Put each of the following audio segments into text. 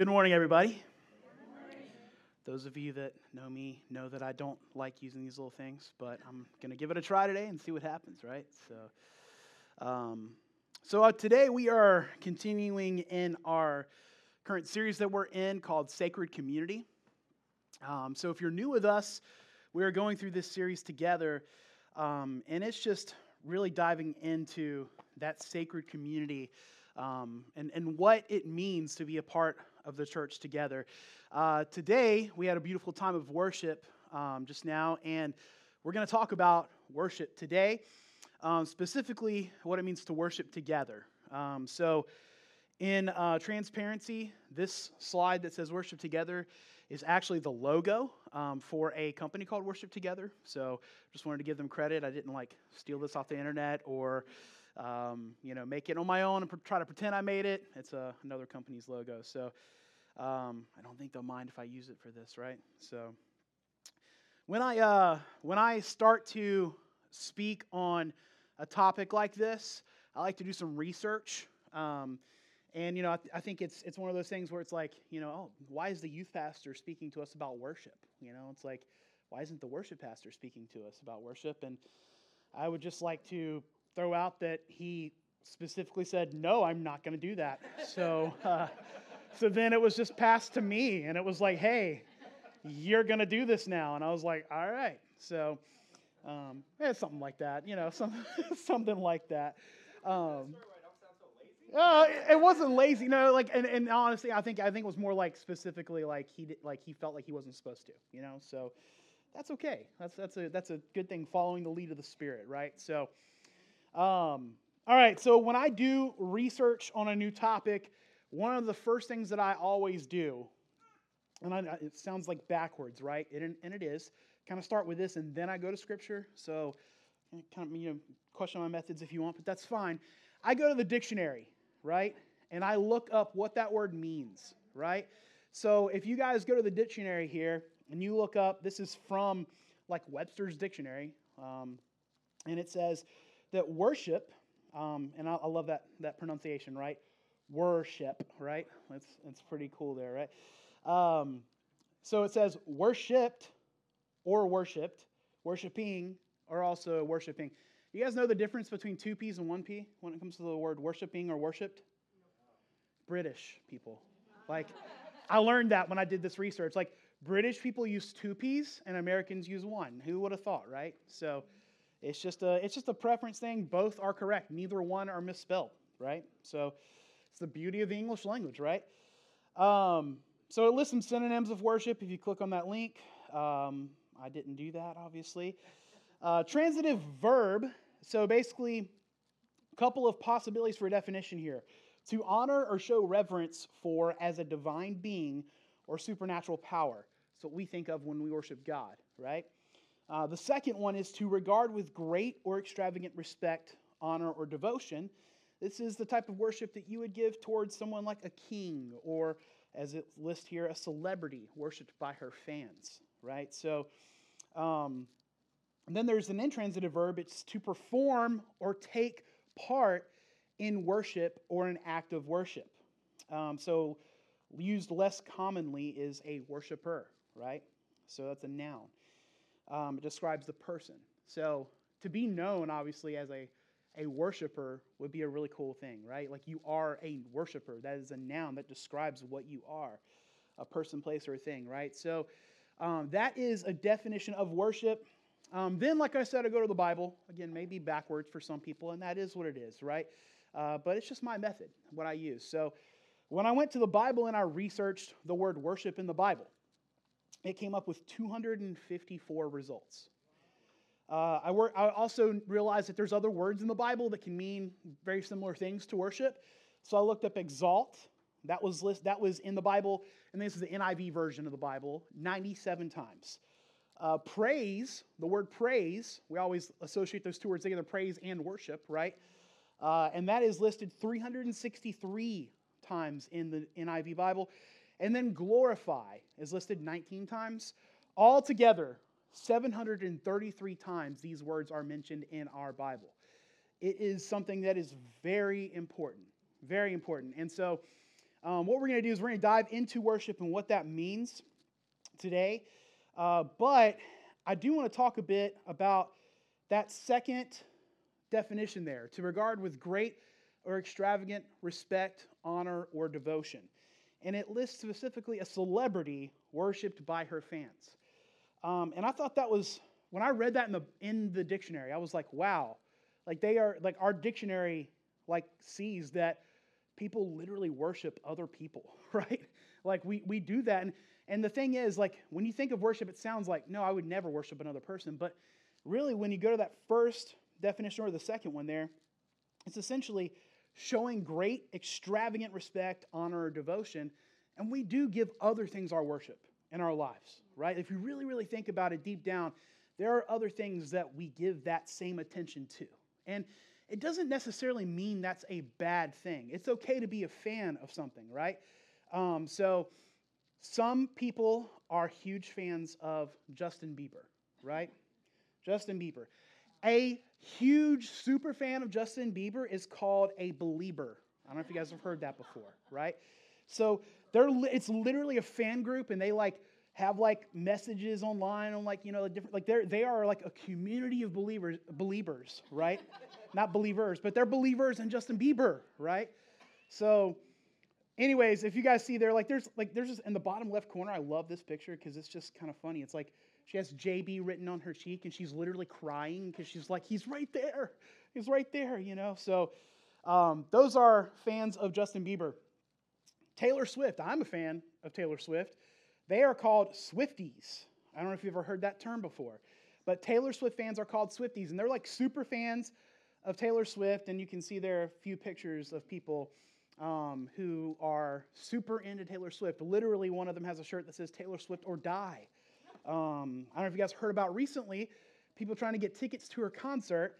Good morning, everybody. Those of you that know me know that I don't like using these little things, but I'm going to give it a try today and see what happens, right? So, um, so uh, today we are continuing in our current series that we're in called Sacred Community. Um, so, if you're new with us, we are going through this series together, um, and it's just really diving into that sacred community um, and, and what it means to be a part of the church together. Uh, today, we had a beautiful time of worship um, just now, and we're going to talk about worship today, um, specifically what it means to worship together. Um, so, in uh, transparency, this slide that says worship together is actually the logo um, for a company called Worship Together. So, just wanted to give them credit. I didn't like steal this off the internet or um, you know, make it on my own and pr- try to pretend I made it. It's uh, another company's logo. So um, I don't think they'll mind if I use it for this, right? So when I uh, when I start to speak on a topic like this, I like to do some research. Um, and you know, I, th- I, think it's it's one of those things where it's like, you know, oh, why is the youth pastor speaking to us about worship? You know, it's like, why isn't the worship pastor speaking to us about worship? And I would just like to throw out that he specifically said, No, I'm not going to do that. So, uh, so then it was just passed to me, and it was like, Hey, you're going to do this now. And I was like, All right. So, um, yeah, something like that, you know, some, something like that. Um, uh, it wasn't lazy, no. Like, and, and honestly, I think I think it was more like specifically like he did, like he felt like he wasn't supposed to, you know. So that's okay. That's that's a that's a good thing. Following the lead of the Spirit, right? So, um, all right, so when I do research on a new topic, one of the first things that I always do, and I, it sounds like backwards, right? It, and it is. Kind of start with this, and then I go to Scripture. So, kind of you know, question my methods if you want, but that's fine. I go to the dictionary, right, and I look up what that word means, right. So if you guys go to the dictionary here and you look up, this is from like Webster's dictionary, um, and it says that worship, um, and I, I, love that, that pronunciation, right? Worship, right? That's, that's pretty cool there, right? Um, so it says worshipped or worshiped, worshiping or also worshiping. You guys know the difference between two P's and one P when it comes to the word worshiping or worshiped? British people. Like, I learned that when I did this research. Like, British people use two P's and Americans use one. Who would have thought, right? So, it's just a it's just a preference thing. Both are correct. Neither one are misspelled, right? So it's the beauty of the English language, right? Um, so it lists some synonyms of worship. If you click on that link, um, I didn't do that, obviously. Uh, transitive verb. So basically, a couple of possibilities for a definition here: to honor or show reverence for as a divine being or supernatural power. That's what we think of when we worship God, right? Uh, the second one is to regard with great or extravagant respect, honor, or devotion. This is the type of worship that you would give towards someone like a king or, as it lists here, a celebrity worshipped by her fans, right? So, um, then there's an intransitive verb. It's to perform or take part in worship or an act of worship. Um, so, used less commonly is a worshiper, right? So that's a noun um, it describes the person. So to be known, obviously, as a, a worshiper would be a really cool thing, right? Like you are a worshiper. That is a noun that describes what you are a person, place, or a thing, right? So um, that is a definition of worship. Um, then, like I said, I go to the Bible. Again, maybe backwards for some people, and that is what it is, right? Uh, but it's just my method, what I use. So when I went to the Bible and I researched the word worship in the Bible, it came up with 254 results. Uh, I, work, I also realized that there's other words in the Bible that can mean very similar things to worship. So I looked up exalt. That was, list, that was in the Bible, and this is the NIV version of the Bible, 97 times. Uh, praise, the word praise, we always associate those two words together, praise and worship, right? Uh, and that is listed 363 times in the NIV Bible. And then glorify is listed 19 times. Altogether, 733 times these words are mentioned in our Bible. It is something that is very important, very important. And so Um, what we're going to do is we're going to dive into worship and what that means today. Uh, but I do want to talk a bit about that second definition there to regard with great or extravagant respect, honor, or devotion. And it lists specifically a celebrity worshiped by her fans. Um, and I thought that was, when I read that in the, in the dictionary, I was like, wow. Like they are, like our dictionary like sees that people literally worship other people, right? Like we, we do that. And, and the thing is, like, when you think of worship, it sounds like, no, I would never worship another person. But really, when you go to that first definition or the second one there, it's essentially showing great, extravagant respect, honor, or devotion. And we do give other things our worship in our lives, right? If you really, really think about it deep down, there are other things that we give that same attention to. And it doesn't necessarily mean that's a bad thing. It's okay to be a fan of something, right? Um, so, some people are huge fans of Justin Bieber, right? Justin Bieber. A huge super fan of Justin Bieber is called a believer. I don't know if you guys have heard that before, right? So they're it's literally a fan group, and they like have like messages online on like you know different like they're they are like a community of believers believers, right? Not believers, but they're believers in Justin Bieber, right? So anyways, if you guys see there, like there's like there's just in the bottom left corner, I love this picture because it's just kind of funny. It's like she has JB written on her cheek and she's literally crying because she's like, he's right there. He's right there, you know? So um, those are fans of Justin Bieber. Taylor Swift, I'm a fan of Taylor Swift. They are called Swifties. I don't know if you've ever heard that term before, but Taylor Swift fans are called Swifties, and they're like super fans of Taylor Swift. And you can see there are a few pictures of people um, who are super into Taylor Swift. Literally, one of them has a shirt that says Taylor Swift or die. Um, I don't know if you guys heard about recently people trying to get tickets to her concert,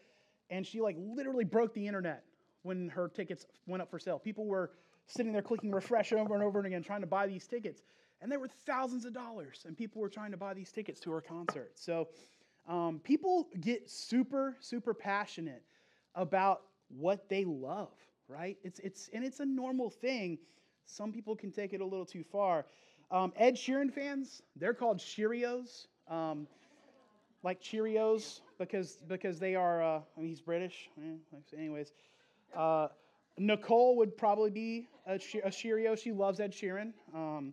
and she like literally broke the internet when her tickets went up for sale. People were sitting there clicking refresh over and over and again trying to buy these tickets, and they were thousands of dollars, and people were trying to buy these tickets to her concert. So um, people get super super passionate about what they love right? It's, it's, and it's a normal thing. Some people can take it a little too far. Um, Ed Sheeran fans, they're called Sheerios, um, like Cheerios, because, because they are, uh, I mean, he's British. anyways, uh, Nicole would probably be a, a, Sheerio. She loves Ed Sheeran. Um,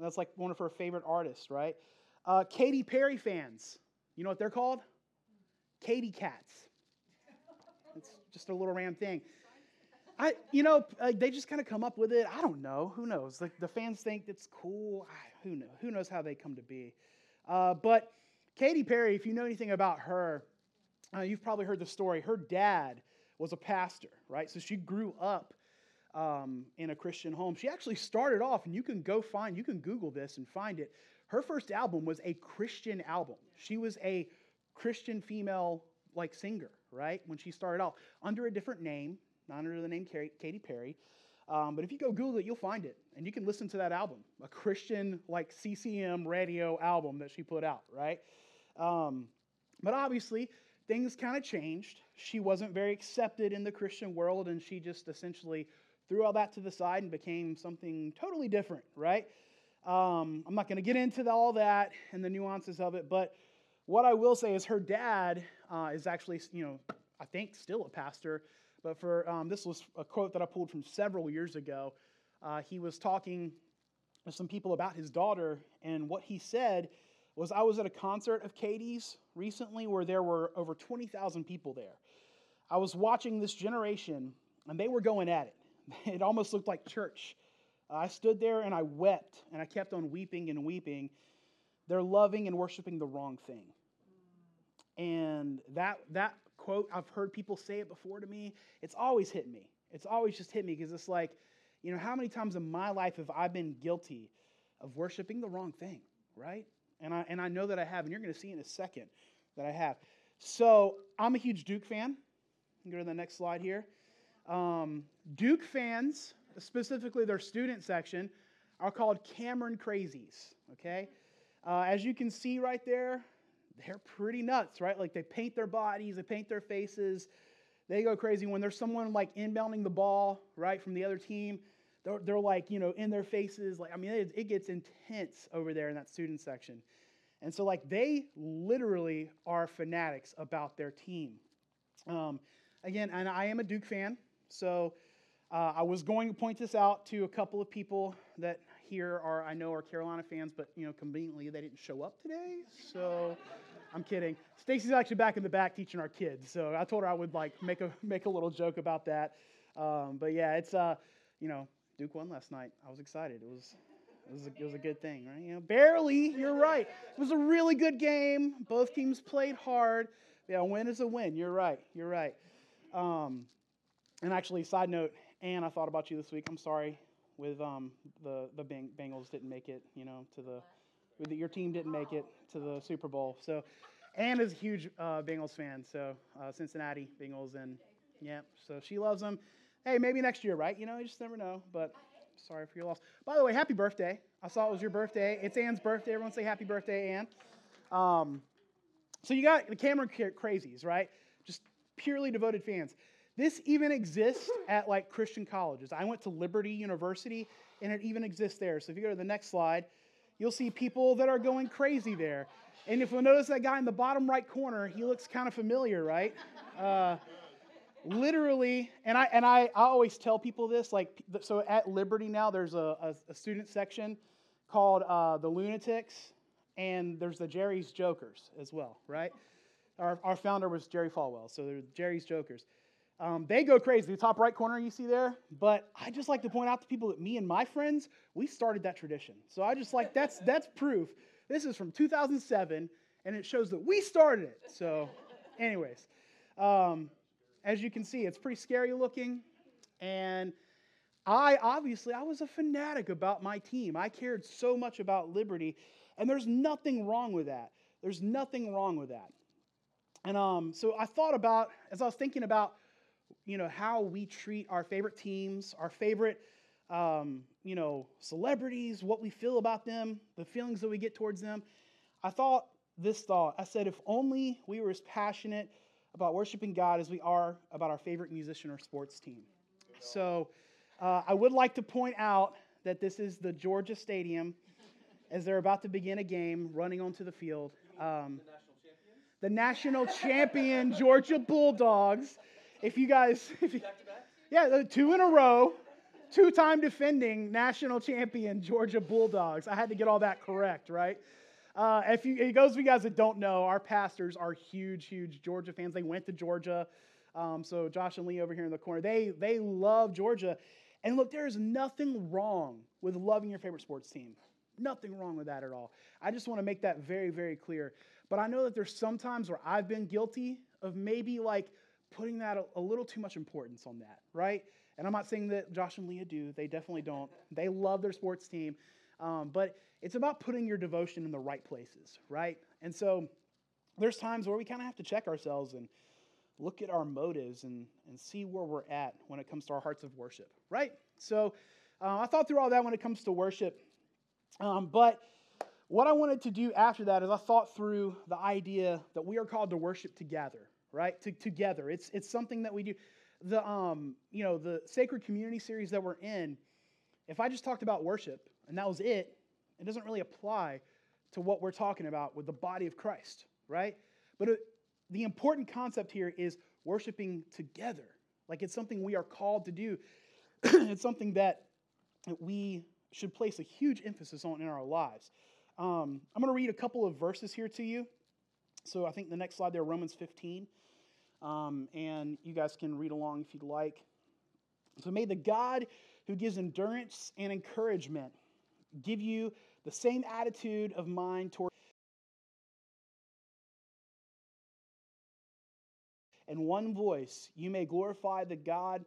that's like one of her favorite artists, right? Uh, Katy Perry fans, you know what they're called? Katy Cats. It's just a little round thing. I, you know, uh, they just kind of come up with it. I don't know. Who knows? Like the fans think it's cool. I, who knows? Who knows how they come to be? Uh, but Katy Perry, if you know anything about her, uh, you've probably heard the story. Her dad was a pastor, right? So she grew up um, in a Christian home. She actually started off, and you can go find, you can Google this and find it. Her first album was a Christian album. She was a Christian female like singer, right? When she started off under a different name, not under the name Katy Perry. Um, but if you go Google it, you'll find it, and you can listen to that album, a Christian like CCM radio album that she put out, right? Um, but obviously, things kind of changed. She wasn't very accepted in the Christian world, and she just essentially threw all that to the side and became something totally different, right? Um, I'm not going to get into all that and the nuances of it, but what I will say is her dad uh, is actually, you know, I think still a pastor but for um, this was a quote that I pulled from several years ago. Uh, he was talking with some people about his daughter, and what he said was, "I was at a concert of Katy's recently where there were over 20,000 people there. I was watching this generation, and they were going at it. It almost looked like church. I stood there and I wept, and I kept on weeping and weeping. They're loving and worshiping the wrong thing." And that, that quote, I've heard people say it before to me. It's always hit me. It's always just hit me because it's like, you know, how many times in my life have I been guilty of worshiping the wrong thing, right? And I, and I know that I have, and you're going to see in a second that I have. So I'm a huge Duke fan. Go to the next slide here. Um, Duke fans, specifically their student section, are called Cameron Crazies, okay? Uh, as you can see right there, they're pretty nuts, right? Like they paint their bodies, they paint their faces. They go crazy when there's someone like inbounding the ball, right, from the other team. they're, they're like, you know, in their faces. Like, I mean, it, it gets intense over there in that student section. And so, like, they literally are fanatics about their team. Um, again, and I am a Duke fan, so uh, I was going to point this out to a couple of people that here are, I know, are Carolina fans, but you know, conveniently they didn't show up today. So I'm kidding. Stacy's actually back in the back teaching our kids, so I told her I would like make a make a little joke about that. Um, but yeah, it's uh, you know, Duke won last night. I was excited. It was it was, a, it was a good thing, right? You know, barely. You're right. It was a really good game. Both teams played hard. Yeah, win is a win. You're right. You're right. Um, and actually, side note, Anne, I thought about you this week. I'm sorry, with um, the the Beng- Bengals didn't make it. You know, to the, with the your team didn't make it to the Super Bowl. So, Anne is a huge uh, Bengals fan. So uh, Cincinnati Bengals, and yeah, so she loves them. Hey, maybe next year, right? You know, you just never know. But sorry for your loss. By the way, happy birthday. I saw it was your birthday. It's Anne's birthday. Everyone say happy birthday, Anne. Um, so you got the Cameron crazies, right? Just purely devoted fans. This even exists at like Christian colleges. I went to Liberty University and it even exists there. So if you go to the next slide, you'll see people that are going crazy there. And if you'll notice that guy in the bottom right corner, he looks kind of familiar, right? Uh, literally, and I and I, I always tell people this, like so at Liberty now, there's a, a, a student section called uh, the Lunatics, and there's the Jerry's Jokers as well, right? Our, our founder was Jerry Falwell, so they're Jerry's Jokers. Um, they go crazy. The top right corner you see there. But I just like to point out to people that me and my friends, we started that tradition. So I just like that's that's proof. This is from 2007, and it shows that we started it. So, anyways, um, as you can see, it's pretty scary looking, and I obviously I was a fanatic about my team. I cared so much about liberty, and there's nothing wrong with that. There's nothing wrong with that. And um, so I thought about as I was thinking about you know, how we treat our favorite teams, our favorite, um, you know, celebrities, what we feel about them, the feelings that we get towards them. I thought this thought. I said, if only we were as passionate about worshiping God as we are about our favorite musician or sports team. So uh, I would like to point out that this is the Georgia Stadium as they're about to begin a game running onto the field. Um, the national champion Georgia Bulldogs if you guys, if you, yeah, two in a row, two time defending national champion Georgia Bulldogs. I had to get all that correct, right? Uh, if you, it goes for you guys that don't know, our pastors are huge, huge Georgia fans. They went to Georgia. Um, so Josh and Leah over here in the corner, they, they love Georgia. And look, there is nothing wrong with loving your favorite sports team. Nothing wrong with that at all. I just want to make that very, very clear. But I know that there's some times where I've been guilty of maybe like putting that a, a, little too much importance on that, right? And I'm not saying that Josh and Leah do, they definitely don't. They love their sports team. Um, but it's about putting your devotion in the right places, right? And so there's times where we kind of have to check ourselves and look at our motives and, and see where we're at when it comes to our hearts of worship, right? So uh, I thought through all that when it comes to worship. Um, but what I wanted to do after that is I thought through the idea that we are called to worship together, right? To, together. It's, it's something that we do. The, um, you know, the Sacred Community series that we're in, if I just talked about worship and that was it, it doesn't really apply to what we're talking about with the body of Christ, right? But it, the important concept here is worshiping together. Like it's something we are called to do. it's something that we should place a huge emphasis on in our lives. Um, I'm going to read a couple of verses here to you. So I think the next slide there, Romans 15. Um, and you guys can read along if you'd like. So may the God who gives endurance and encouragement give you the same attitude of mind toward and one voice you may glorify the God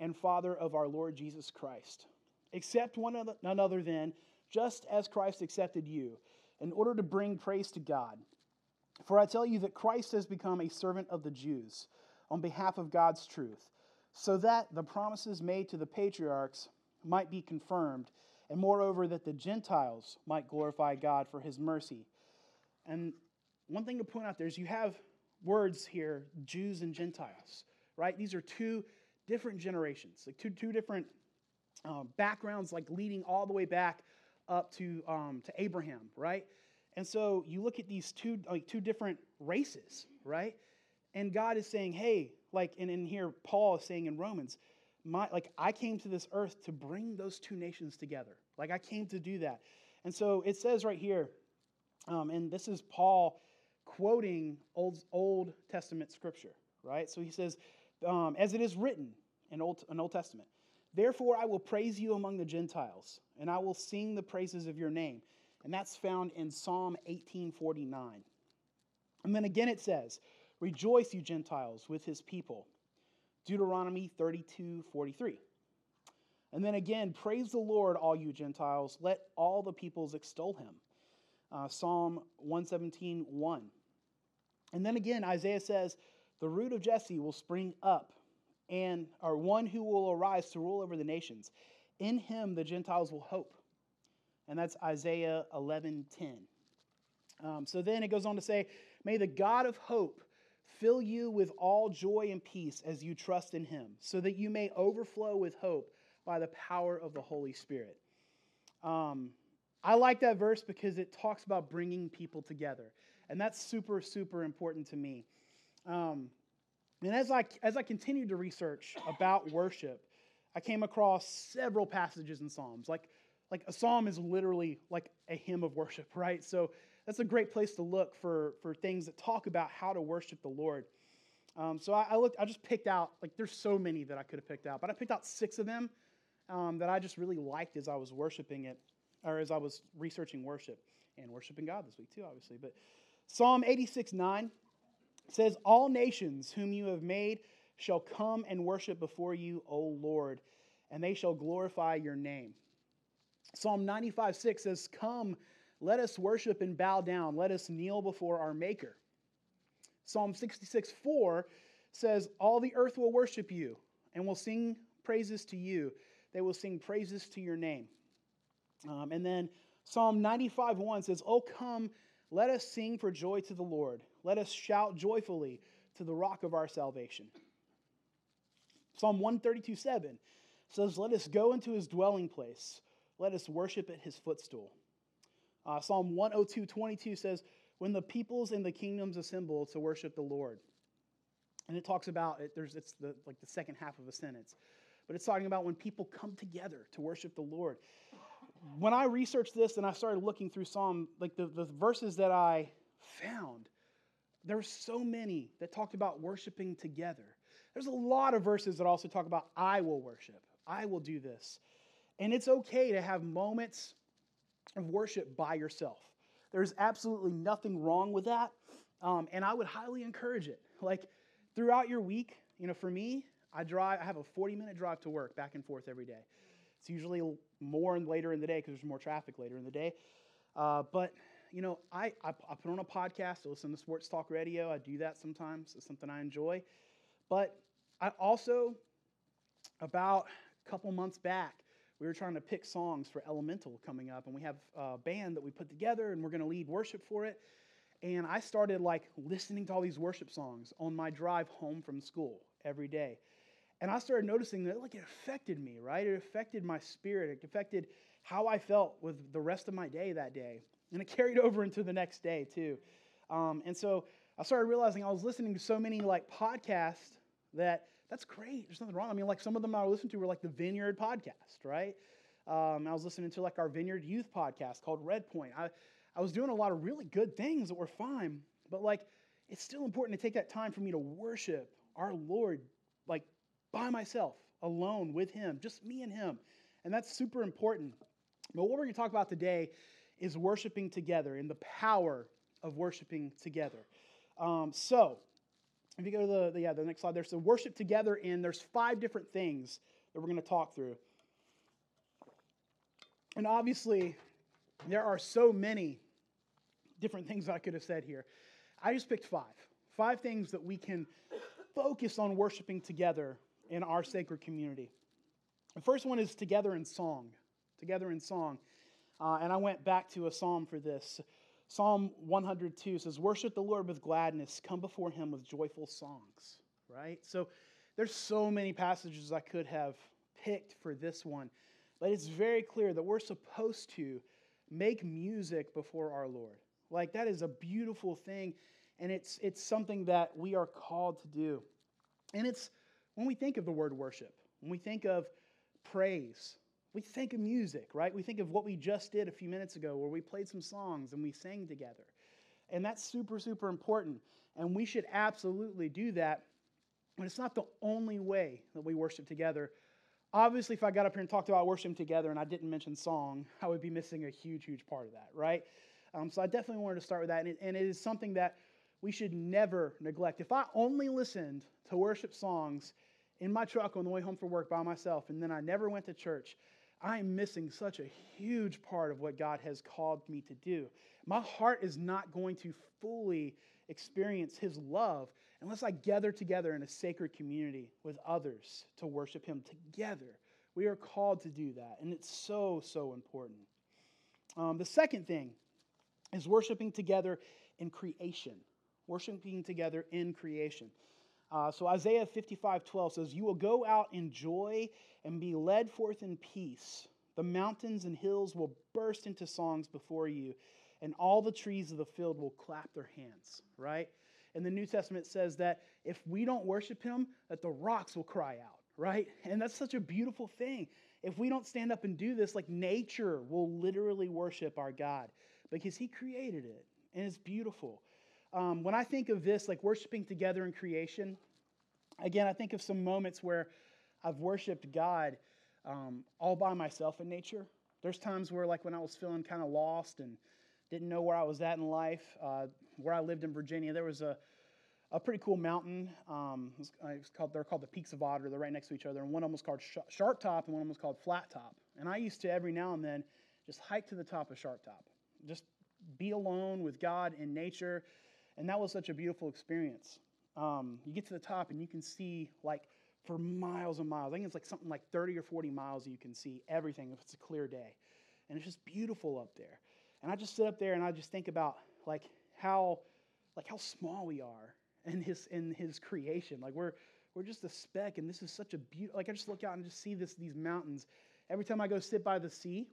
and Father of our Lord Jesus Christ. Accept one another then, just as Christ accepted you, in order to bring praise to God. For I tell you that Christ has become a servant of the Jews on behalf of God's truth, so that the promises made to the patriarchs might be confirmed, and moreover, that the Gentiles might glorify God for his mercy. And one thing to point out there is you have words here, Jews and Gentiles, right? These are two different generations, like two, two different um, backgrounds like leading all the way back up to, um, to Abraham, right? And so you look at these two, like two different races, right? And God is saying, hey, like, and in here, Paul is saying in Romans, my, like, I came to this earth to bring those two nations together. Like, I came to do that. And so it says right here, um, and this is Paul quoting Old, Old Testament scripture, right? So he says, um, as it is written in Old, in Old Testament, Therefore, I will praise you among the Gentiles, and I will sing the praises of your name. And that's found in Psalm 1849. And then again it says, Rejoice, you Gentiles, with his people. Deuteronomy 32 43. And then again, praise the Lord, all you Gentiles. Let all the peoples extol him. Uh, Psalm 117 1. And then again, Isaiah says, The root of Jesse will spring up and or one who will arise to rule over the nations. In him the Gentiles will hope. And that's Isaiah 11:10. Um, so then it goes on to say, May the God of hope fill you with all joy and peace as you trust in him, so that you may overflow with hope by the power of the Holy Spirit. Um, I like that verse because it talks about bringing people together. And that's super, super important to me. Um, and as I, as I continued to research about worship, I came across several passages in Psalms. Like, like a psalm is literally like a hymn of worship, right? So that's a great place to look for, for things that talk about how to worship the Lord. Um, so I, I, looked, I just picked out, like, there's so many that I could have picked out, but I picked out six of them um, that I just really liked as I was worshiping it, or as I was researching worship and worshiping God this week, too, obviously. But Psalm 86 9 says, All nations whom you have made shall come and worship before you, O Lord, and they shall glorify your name. Psalm 95 6 says, Come, let us worship and bow down. Let us kneel before our Maker. Psalm 66 4 says, All the earth will worship you and will sing praises to you. They will sing praises to your name. Um, and then Psalm 95 1 says, Oh, come, let us sing for joy to the Lord. Let us shout joyfully to the rock of our salvation. Psalm 132 7 says, Let us go into his dwelling place. Let us worship at his footstool. Uh, Psalm 102 22 says, When the peoples and the kingdoms assemble to worship the Lord. And it talks about it, there's it's the like the second half of a sentence. But it's talking about when people come together to worship the Lord. When I researched this and I started looking through Psalm, like the, the verses that I found, there were so many that talked about worshiping together. There's a lot of verses that also talk about, I will worship, I will do this. And it's okay to have moments of worship by yourself. There's absolutely nothing wrong with that. Um, and I would highly encourage it. Like throughout your week, you know, for me, I drive, I have a 40 minute drive to work back and forth every day. It's usually more and later in the day because there's more traffic later in the day. Uh, but you know, I, I, I put on a podcast, I listen to sports talk radio. I do that sometimes. It's something I enjoy. But I also, about a couple months back, we were trying to pick songs for Elemental coming up, and we have a band that we put together, and we're going to lead worship for it. And I started like listening to all these worship songs on my drive home from school every day. And I started noticing that like it affected me, right? It affected my spirit. It affected how I felt with the rest of my day that day. And it carried over into the next day, too. Um, and so I started realizing I was listening to so many like podcasts that that's great. There's nothing wrong. I mean, like some of them I listened to were like the Vineyard podcast, right? Um, I was listening to like our Vineyard Youth podcast called Red Point. I, I was doing a lot of really good things that were fine, but like it's still important to take that time for me to worship our Lord, like by myself, alone with Him, just me and Him. And that's super important. But what we're going to talk about today is worshiping together and the power of worshiping together. Um, so, if you go to the, the, yeah, the next slide there's the worship together, and there's five different things that we're going to talk through. And obviously, there are so many different things I could have said here. I just picked five. Five things that we can focus on worshiping together in our sacred community. The first one is together in song. Together in song. Uh, and I went back to a psalm for this. Psalm 102 says, Worship the Lord with gladness, come before him with joyful songs, right? So there's so many passages I could have picked for this one. but it's very clear that we're supposed to make music before our Lord. Like that is a beautiful thing, and it's it's something that we are called to do. And it's when we think of the word worship, when we think of praise, we think of music, right? We think of what we just did a few minutes ago where we played some songs and we sang together. And that's super, super important. And we should absolutely do that. But it's not the only way that we worship together. Obviously, if I got up here and talked about worshiping together and I didn't mention song, I would be missing a huge, huge part of that, right? Um, so I definitely wanted to start with that. And it, and it is something that we should never neglect. If I only listened to worship songs in my truck on the way home from work by myself and then I never went to church, I'm missing such a huge part of what God has called me to do. My heart is not going to fully experience His love unless I gather together in a sacred community with others to worship Him together. We are called to do that, and it's so, so important. Um, the second thing is worshiping together in creation. Worshiping together in creation. Uh, so Isaiah 55 12 says, You will go out in joy and be led forth in peace. The mountains and hills will burst into songs before you, and all the trees of the field will clap their hands, right? And the New Testament says that if we don't worship him, that the rocks will cry out, right? And that's such a beautiful thing. If we don't stand up and do this, like nature will literally worship our God because he created it, and it's beautiful. Um, when I think of this, like worshiping together in creation, again, I think of some moments where I've worshiped God um, all by myself in nature. There's times where, like, when I was feeling kind of lost and didn't know where I was at in life, uh, where I lived in Virginia, there was a, a pretty cool mountain. Um, it was, uh, called, they're called the Peaks of Otter. They're right next to each other. And one of them was called Sh- Sharp Top, and one of them was called Flat Top. And I used to every now and then just hike to the top of Sharp Top, just be alone with God in nature. And that was such a beautiful experience. Um, you get to the top and you can see like for miles and miles. I think it's like something like 30 or 40 miles you can see everything if it's a clear day. And it's just beautiful up there. And I just sit up there and I just think about like how like how small we are in his in his creation. Like we're we're just a speck and this is such a beautiful like I just look out and just see this these mountains. Every time I go sit by the sea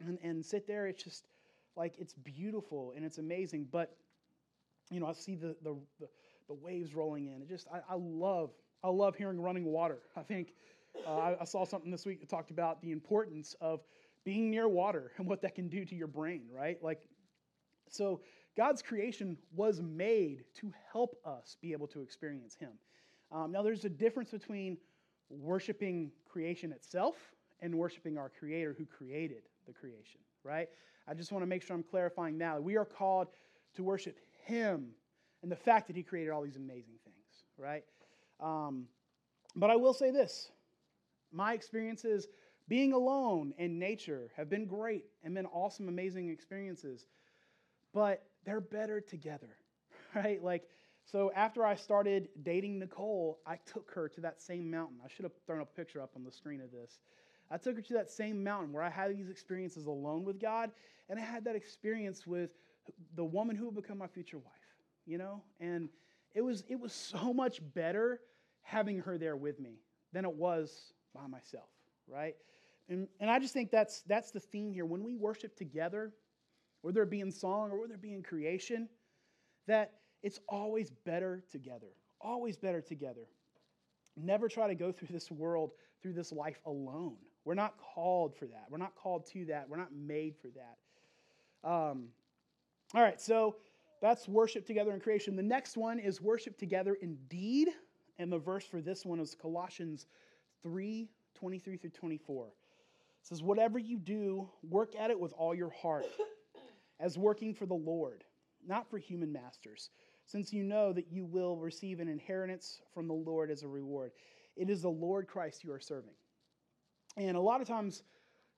and, and sit there, it's just like it's beautiful and it's amazing. But you know, I see the the, the, the waves rolling in. It just I, I love I love hearing running water. I think uh, I, I, saw something this week that talked about the importance of being near water and what that can do to your brain, right? Like, so God's creation was made to help us be able to experience Him. Um, now, there's a difference between worshiping creation itself and worshiping our Creator who created the creation, right? I just want to make sure I'm clarifying now. That we are called to worship Him and the fact that He created all these amazing things, right? Um, but I will say this my experiences being alone in nature have been great and been awesome, amazing experiences, but they're better together, right? Like, so after I started dating Nicole, I took her to that same mountain. I should have thrown a picture up on the screen of this. I took her to that same mountain where I had these experiences alone with God, and I had that experience with the woman who would become my future wife, you know? And it was, it was so much better having her there with me than it was by myself, right? And, and I just think that's, that's the theme here. When we worship together, whether it be in song or whether it be in creation, that it's always better together. Always better together. Never try to go through this world, through this life alone. We're not called for that. We're not called to that. We're not made for that. Um, all right, so that's worship together in creation. The next one is worship together in deed. And the verse for this one is Colossians 3 23 through 24. It says, Whatever you do, work at it with all your heart, as working for the Lord, not for human masters, since you know that you will receive an inheritance from the Lord as a reward. It is the Lord Christ you are serving. And a lot of times,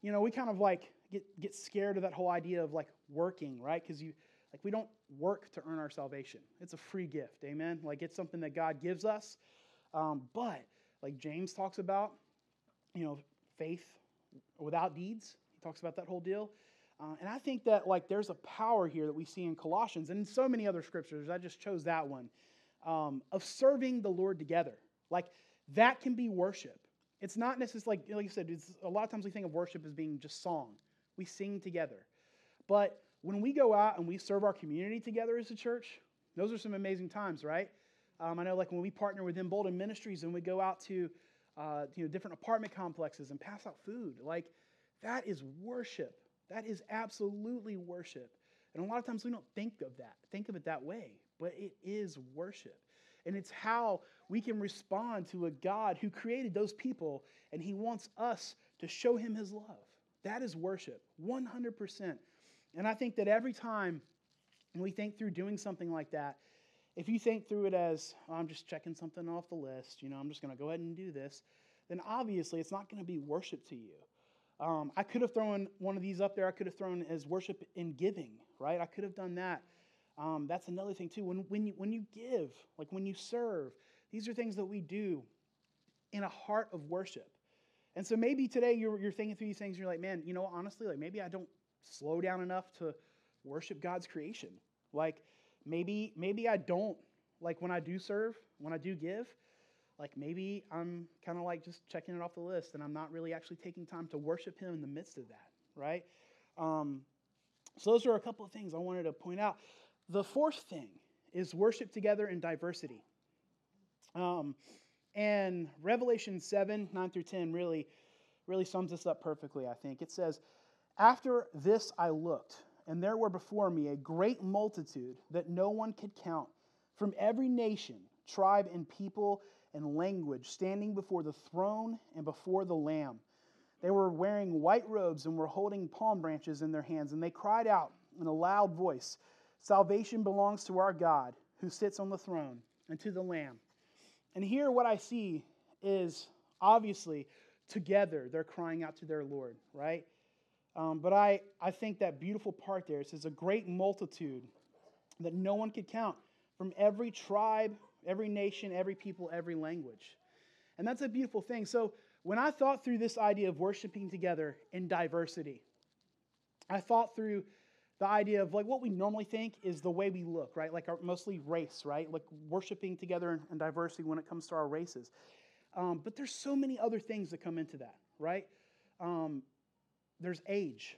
you know, we kind of like get, get scared of that whole idea of like working, right? Because you like we don't work to earn our salvation. It's a free gift, amen. Like it's something that God gives us. Um, but like James talks about, you know, faith without deeds. He talks about that whole deal. Uh, and I think that like there's a power here that we see in Colossians and in so many other scriptures. I just chose that one um, of serving the Lord together. Like that can be worship. It's not necessarily, like, like you said, it's, a lot of times we think of worship as being just song. We sing together. But when we go out and we serve our community together as a church, those are some amazing times, right? Um, I know, like when we partner with Embolden Ministries and we go out to uh, you know different apartment complexes and pass out food, like that is worship. That is absolutely worship. And a lot of times we don't think of that, think of it that way, but it is worship. And it's how we can respond to a God who created those people and he wants us to show him his love. That is worship, 100%. And I think that every time we think through doing something like that, if you think through it as, oh, I'm just checking something off the list, you know, I'm just going to go ahead and do this, then obviously it's not going to be worship to you. Um, I could have thrown one of these up there. I could have thrown as worship in giving, right? I could have done that. Um, that's another thing, too. When, when, you, when you give, like when you serve, these are things that we do in a heart of worship. And so maybe today you're, you're thinking through these things and you're like, man, you know, honestly, like maybe I don't slow down enough to worship God's creation. Like maybe, maybe I don't, like when I do serve, when I do give, like maybe I'm kind of like just checking it off the list and I'm not really actually taking time to worship Him in the midst of that, right? Um, so, those are a couple of things I wanted to point out. The fourth thing is worship together in diversity. Um, and Revelation 7 9 through 10 really, really sums this up perfectly, I think. It says, After this I looked, and there were before me a great multitude that no one could count from every nation, tribe, and people and language, standing before the throne and before the Lamb. They were wearing white robes and were holding palm branches in their hands, and they cried out in a loud voice Salvation belongs to our God who sits on the throne and to the Lamb. And here, what I see is obviously together they're crying out to their Lord, right? Um, but I, I think that beautiful part there, it says a great multitude that no one could count from every tribe, every nation, every people, every language. And that's a beautiful thing. So when I thought through this idea of worshiping together in diversity, I thought through the idea of like what we normally think is the way we look, right? Like our, mostly race, right? Like worshiping together in, in diversity when it comes to our races. Um, but there's so many other things that come into that, right? Um, there's age.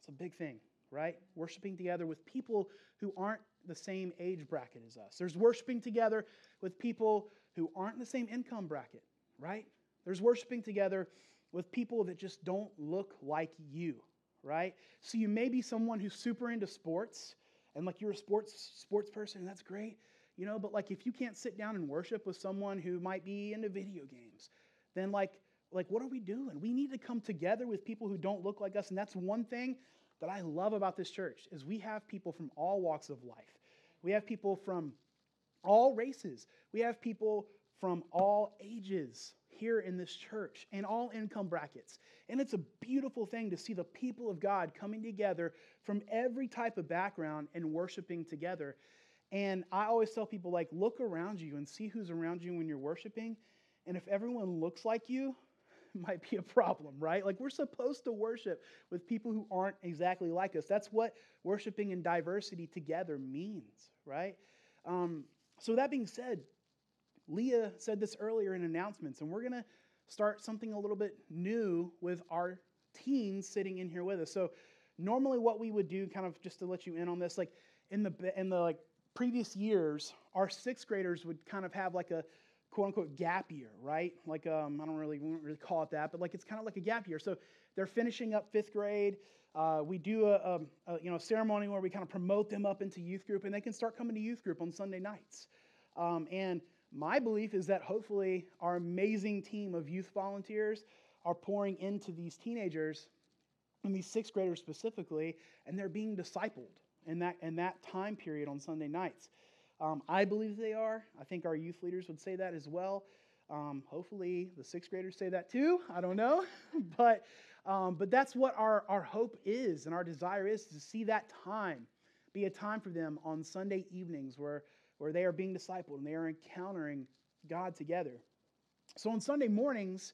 It's a big thing, right? Worshiping together with people who aren't the same age bracket as us. There's worshiping together with people who aren't the same income bracket, right? There's worshiping together with people that just don't look like you, right? So you may be someone who's super into sports and like you're a sports sports person, and that's great, you know, but like if you can't sit down and worship with someone who might be into video games, then like like what are we doing? We need to come together with people who don't look like us, and that's one thing that I love about this church is we have people from all walks of life. We have people from all races. We have people from all ages here in this church and all income brackets. And it's a beautiful thing to see the people of God coming together from every type of background and worshiping together. And I always tell people, like, look around you and see who's around you when you're worshiping. And if everyone looks like you, might be a problem, right? Like we're supposed to worship with people who aren't exactly like us. That's what worshiping in diversity together means, right? Um, so that being said, Leah said this earlier in announcements, and we're going to start something a little bit new with our teens sitting in here with us. So normally, what we would do, kind of just to let you in on this, like in the in the like previous years, our sixth graders would kind of have like a quote unquote gap year, right? Like um, I don't really we don't really call it that, but like it's kind of like a gap year. So they're finishing up fifth grade. Uh, we do a, a, a, you know ceremony where we kind of promote them up into youth group, and they can start coming to youth group on Sunday nights. Um, and my belief is that hopefully our amazing team of youth volunteers are pouring into these teenagers and these sixth graders specifically, and they're being discipled in that in that time period on Sunday nights. Um, I believe they are. I think our youth leaders would say that as well. Um, hopefully, the sixth graders say that too. I don't know. but, um, but that's what our, our hope is and our desire is to see that time be a time for them on Sunday evenings where, where they are being discipled and they are encountering God together. So on Sunday mornings,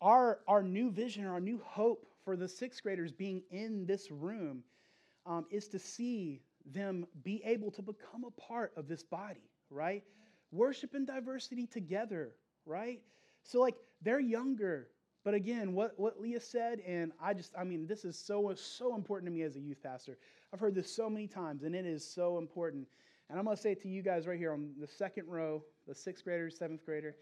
our, our new vision, our new hope for the sixth graders being in this room um, is to see them be able to become a part of this body, right? Worship and diversity together, right? So, like, they're younger. But again, what, what Leah said, and I just, I mean, this is so, so important to me as a youth pastor. I've heard this so many times, and it is so important. And I'm going to say it to you guys right here on the second row, the sixth grader, seventh grader,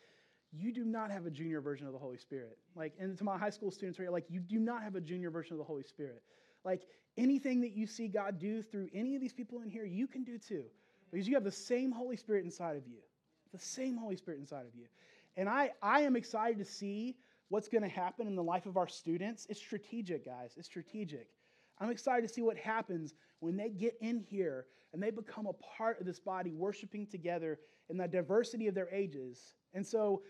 you do not have a junior version of the Holy Spirit. Like, and to my high school students right here, like, you do not have a junior version of the Holy Spirit. Like, anything that you see God do through any of these people in here, you can do too. Because you have the same Holy Spirit inside of you. The same Holy Spirit inside of you. And I, I am excited to see what's going to happen in the life of our students. It's strategic, guys. It's strategic. I'm excited to see what happens when they get in here and they become a part of this body, worshiping together in the diversity of their ages. And so,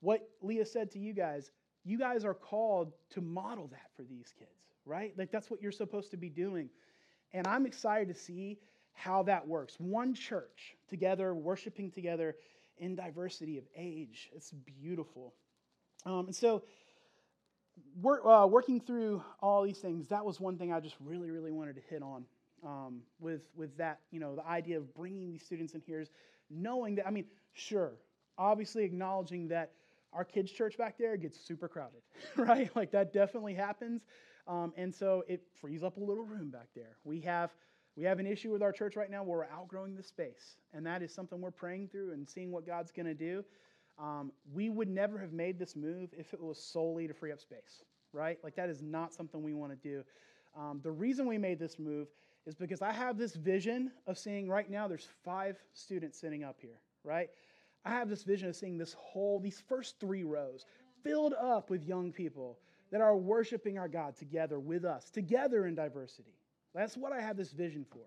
what Leah said to you guys, you guys are called to model that for these kids, right? Like, that's what you're supposed to be doing. And I'm excited to see how that works. One church together, worshiping together in diversity of age. It's beautiful. Um, and so, uh, working through all these things, that was one thing I just really, really wanted to hit on um, with, with that, you know, the idea of bringing these students in here is knowing that, I mean, sure, obviously acknowledging that our kids' church back there gets super crowded, right? Like that definitely happens. Um, and so it frees up a little room back there. We have, we have an issue with our church right now where we're outgrowing the space. And that is something we're praying through and seeing what God's going to do. Um, we would never have made this move if it was solely to free up space, right? Like, that is not something we want to do. Um, the reason we made this move is because I have this vision of seeing right now there's five students sitting up here, right? I have this vision of seeing this whole, these first three rows filled up with young people that are worshiping our God together with us, together in diversity. That's what I have this vision for.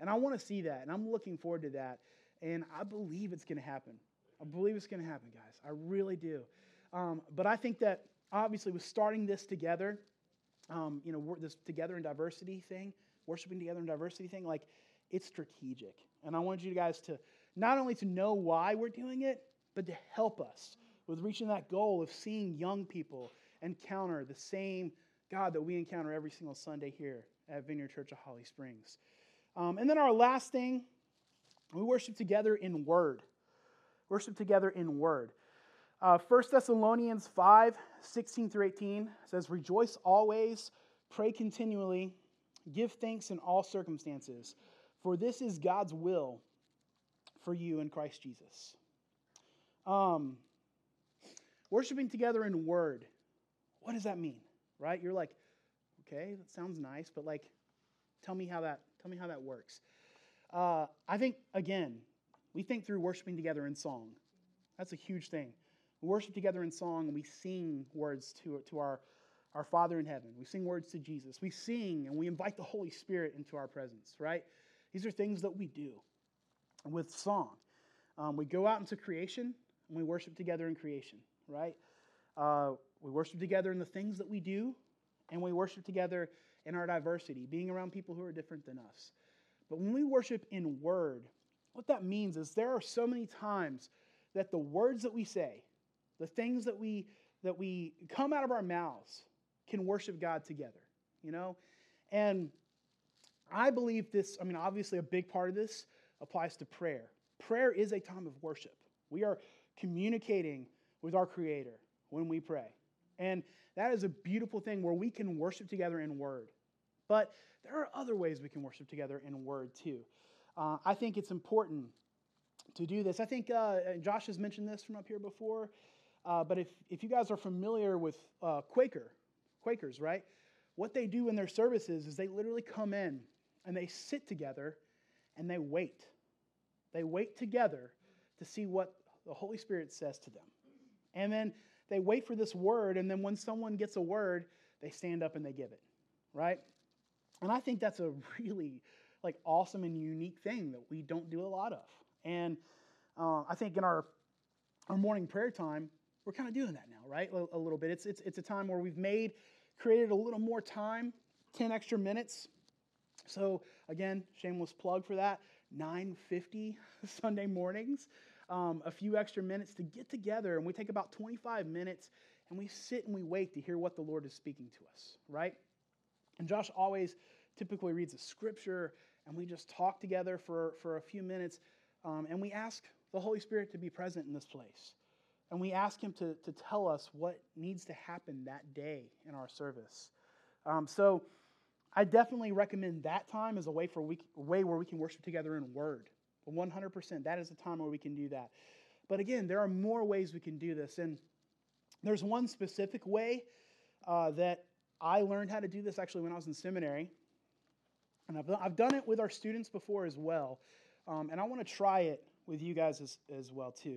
And I want to see that, and I'm looking forward to that. And I believe it's going to happen. I believe it's going to happen, guys. I really do. Um, but I think that obviously with starting this together, um, you know, this together in diversity thing, worshiping together in diversity thing, like it's strategic. And I want you guys to not only to know why we're doing it, but to help us with reaching that goal of seeing young people encounter the same God that we encounter every single Sunday here at Vineyard Church of Holly Springs. Um, and then our last thing, we worship together in word. Worship together in word. Uh, 1 Thessalonians 5 16 through 18 says, Rejoice always, pray continually, give thanks in all circumstances, for this is God's will for you in Christ Jesus. Um, worshiping together in word. What does that mean? Right? You're like, okay, that sounds nice, but like, tell me how that tell me how that works. Uh, I think again, we think through worshiping together in song. That's a huge thing. We worship together in song and we sing words to, to our, our Father in heaven. We sing words to Jesus. We sing and we invite the Holy Spirit into our presence, right? These are things that we do with song. Um, we go out into creation and we worship together in creation, right? Uh, we worship together in the things that we do and we worship together in our diversity, being around people who are different than us. But when we worship in word, what that means is there are so many times that the words that we say, the things that we that we come out of our mouths can worship God together, you know? And I believe this, I mean, obviously a big part of this applies to prayer. Prayer is a time of worship. We are communicating with our Creator when we pray. And that is a beautiful thing where we can worship together in word. But there are other ways we can worship together in word too. Uh, I think it's important to do this. I think uh, Josh has mentioned this from up here before, uh, but if, if you guys are familiar with uh, Quaker, Quakers, right? What they do in their services is they literally come in and they sit together and they wait. They wait together to see what the Holy Spirit says to them. And then they wait for this word, and then when someone gets a word, they stand up and they give it, right? And I think that's a really like awesome and unique thing that we don't do a lot of. And uh, I think in our our morning prayer time, we're kind of doing that now, right? A, a, little bit. It's, it's, it's a time where we've made, created a little more time, 10 extra minutes. So again, shameless plug for that. 9.50 Sunday mornings, um, a few extra minutes to get together, and we take about 25 minutes, and we sit and we wait to hear what the Lord is speaking to us, right? And Josh always typically reads a scripture and we just talk together for, for a few minutes, um, and we ask the Holy Spirit to be present in this place. and we ask Him to, to tell us what needs to happen that day in our service. Um, so I definitely recommend that time as a way, for we, way where we can worship together in word. 100%. That is a time where we can do that. But again, there are more ways we can do this. And there's one specific way uh, that I learned how to do this actually when I was in seminary. And I've, I've done it with our students before as well. Um, and I want to try it with you guys as, as well, too.